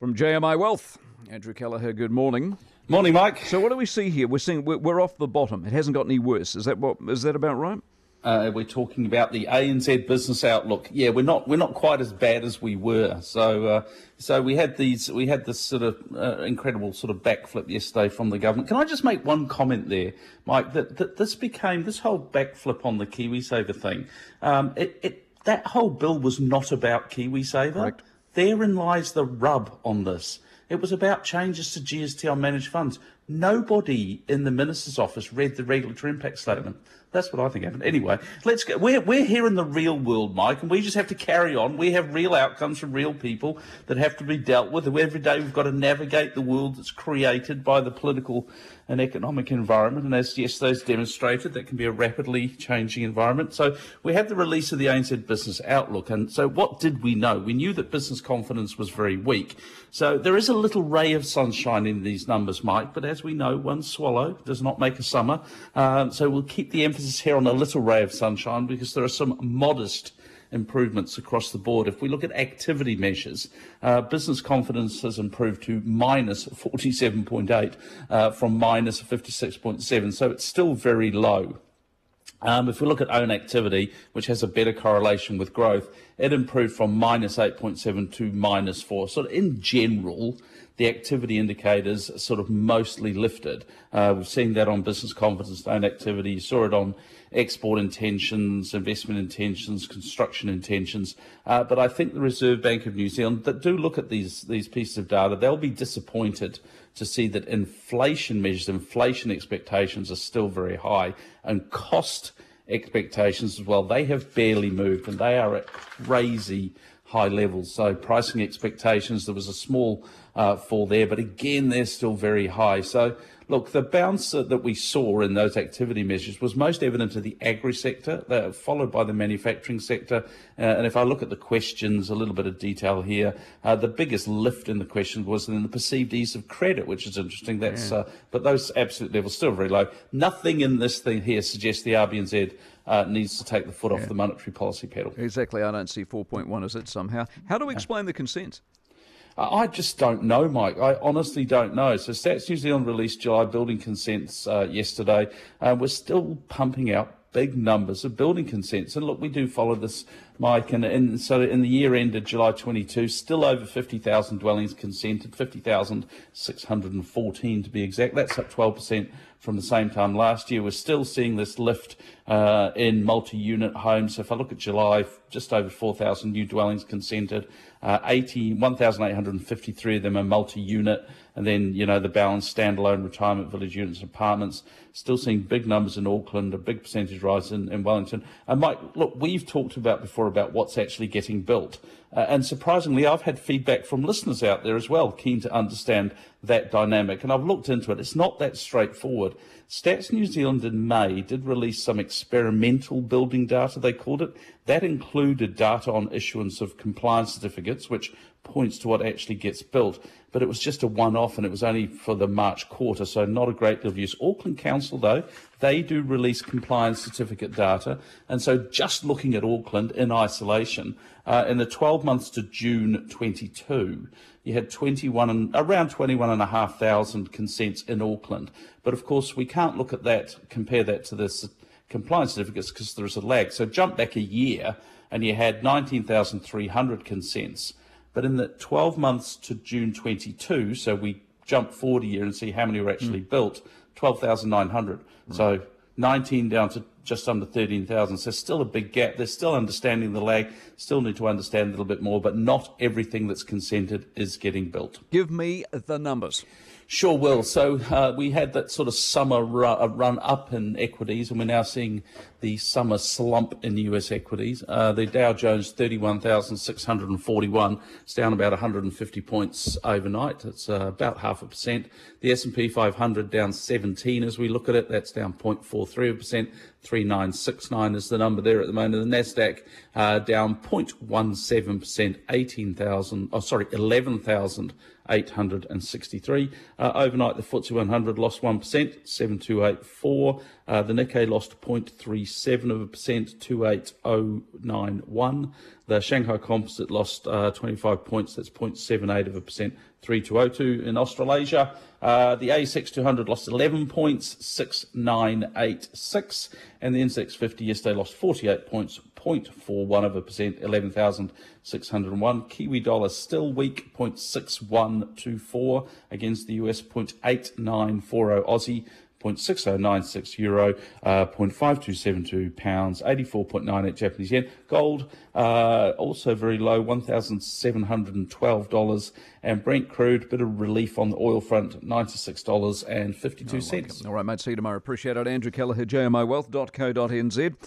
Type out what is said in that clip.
From JMI Wealth, Andrew Kelleher, good morning. Morning, Mike. So, what do we see here? We're seeing we're, we're off the bottom. It hasn't got any worse. Is that what? Is that about right? Uh, we're talking about the ANZ business outlook. Yeah, we're not we're not quite as bad as we were. So uh, so we had these we had this sort of uh, incredible sort of backflip yesterday from the government. Can I just make one comment there, Mike? That, that this became this whole backflip on the KiwiSaver thing. Um, it, it that whole bill was not about KiwiSaver. Correct. Therein lies the rub on this. It was about changes to GST on managed funds. Nobody in the minister's office read the regulatory impact statement. That's what I think happened. Anyway, let's go. We're, we're here in the real world, Mike, and we just have to carry on. We have real outcomes from real people that have to be dealt with. Every day we've got to navigate the world that's created by the political and economic environment. And as yesterday's demonstrated, that can be a rapidly changing environment. So we had the release of the ANZ Business Outlook. And so what did we know? We knew that business confidence was very weak. So there is a little ray of sunshine in these numbers, Mike, but as we know, one swallow does not make a summer. Um, so we'll keep the emphasis here on a little ray of sunshine because there are some modest improvements across the board. If we look at activity measures, uh, business confidence has improved to minus 47.8 uh, from minus 56.7, so it's still very low. Um, if we look at own activity, which has a better correlation with growth, it improved from minus 8.7 to minus 4. So in general, the activity indicators sort of mostly lifted. Uh, we've seen that on business confidence, own activity. You saw it on export intentions, investment intentions, construction intentions. Uh, but I think the Reserve Bank of New Zealand that do look at these these pieces of data, they'll be disappointed to see that inflation measures, inflation expectations are still very high, and cost expectations as well. They have barely moved, and they are at crazy high levels. So pricing expectations, there was a small uh, fall there, but again, they're still very high. So look, the bounce that we saw in those activity measures was most evident to the agri sector, followed by the manufacturing sector. Uh, and if I look at the questions, a little bit of detail here, uh, the biggest lift in the question was in the perceived ease of credit, which is interesting. That's, yeah. uh, but those absolute levels still very low. Nothing in this thing here suggests the RBNZ uh, needs to take the foot off the monetary policy pedal. Exactly. I don't see 4.1 as it somehow. How do we explain the consent? I just don't know, Mike. I honestly don't know. So Stats New Zealand released July building consents uh, yesterday. Uh, we're still pumping out big numbers of building consents. And look, we do follow this, Mike. And, and so in the year ended July 22, still over 50,000 dwellings consented, 50,614 to be exact. That's up 12% from the same time last year. We're still seeing this lift uh, in multi-unit homes. So if I look at July, just over 4,000 new dwellings consented, uh, 80, 1,853 of them are multi-unit, and then you know the balance standalone retirement village units and apartments. Still seeing big numbers in Auckland, a big percentage rise in, in Wellington. And Mike, look, we've talked about before about what's actually getting built. Uh, and surprisingly, I've had feedback from listeners out there as well, keen to understand that dynamic. And I've looked into it. It's not that straightforward. Stats New Zealand in May did release some experimental building data, they called it. That included data on issuance of compliance certificates, which points to what actually gets built. But it was just a one off and it was only for the March quarter, so not a great deal of use. Auckland Council, though, they do release compliance certificate data. And so just looking at Auckland in isolation, uh, in the 12 months to June 22, you had 21 and, around 21,500 consents in Auckland. But of course, we can't look at that, compare that to the compliance certificates because there is a lag. So jump back a year and you had 19,300 consents. But in the 12 months to June 22, so we jump forward a year and see how many were actually mm. built, 12,900. Mm. So 19 down to just under 13,000. So still a big gap. They're still understanding the lag, still need to understand a little bit more, but not everything that's consented is getting built. Give me the numbers. Sure will. So uh, we had that sort of summer ru- run up in equities, and we're now seeing the summer slump in US equities. Uh, the Dow Jones 31,641. It's down about 150 points overnight. It's uh, about half a percent. The S&P 500 down 17 as we look at it. That's down 0.43 percent. 3969 is the number there at the moment. The Nasdaq uh, down 0.17 percent. 18,000. Oh, sorry, 11,000. 863. Uh, overnight, the FTSE 100 lost 1%, 7284. Uh, the Nikkei lost 0.37 of a percent, 28091. The Shanghai Composite lost uh, 25 points. That's 0.78 of a percent, 3202 in Australasia. Uh, the ASX 200 lost 11 points, 6986. And the NZX 50 yesterday lost 48 points, 0.41 of a percent, 11,601. Kiwi dollar still weak, 0.6124 against the US, 0.8940 Aussie. 0.6096 euro, uh, 0.5272 pounds, 84.98 Japanese yen. Gold uh, also very low, $1,712. And Brent crude, bit of relief on the oil front, $96.52. All right, mate. See you tomorrow. Appreciate it. Andrew Kelleher, jmiwealth.co.nz.